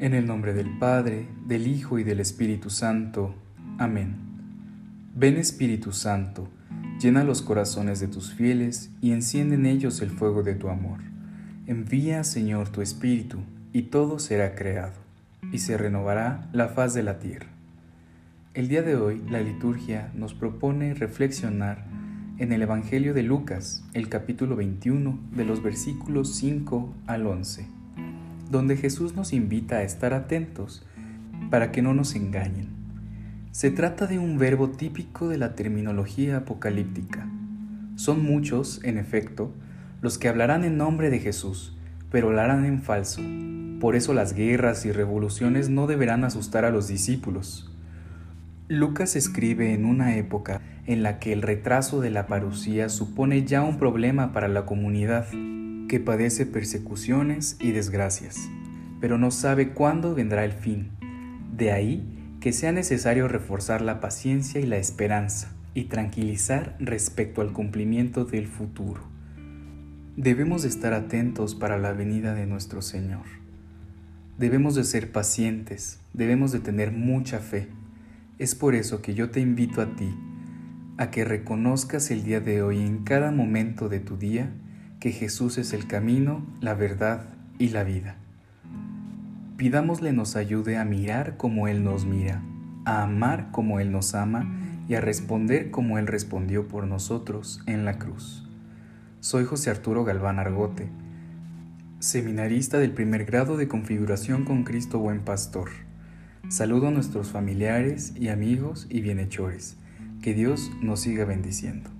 En el nombre del Padre, del Hijo y del Espíritu Santo. Amén. Ven Espíritu Santo, llena los corazones de tus fieles y enciende en ellos el fuego de tu amor. Envía, Señor, tu Espíritu, y todo será creado, y se renovará la faz de la tierra. El día de hoy la liturgia nos propone reflexionar en el Evangelio de Lucas, el capítulo 21, de los versículos 5 al 11 donde Jesús nos invita a estar atentos para que no nos engañen. Se trata de un verbo típico de la terminología apocalíptica. Son muchos, en efecto, los que hablarán en nombre de Jesús, pero lo harán en falso. Por eso las guerras y revoluciones no deberán asustar a los discípulos. Lucas escribe en una época en la que el retraso de la parucía supone ya un problema para la comunidad que padece persecuciones y desgracias, pero no sabe cuándo vendrá el fin. De ahí que sea necesario reforzar la paciencia y la esperanza y tranquilizar respecto al cumplimiento del futuro. Debemos de estar atentos para la venida de nuestro Señor. Debemos de ser pacientes, debemos de tener mucha fe. Es por eso que yo te invito a ti a que reconozcas el día de hoy en cada momento de tu día que Jesús es el camino, la verdad y la vida. Pidámosle nos ayude a mirar como Él nos mira, a amar como Él nos ama y a responder como Él respondió por nosotros en la cruz. Soy José Arturo Galván Argote, seminarista del primer grado de configuración con Cristo Buen Pastor. Saludo a nuestros familiares y amigos y bienhechores. Que Dios nos siga bendiciendo.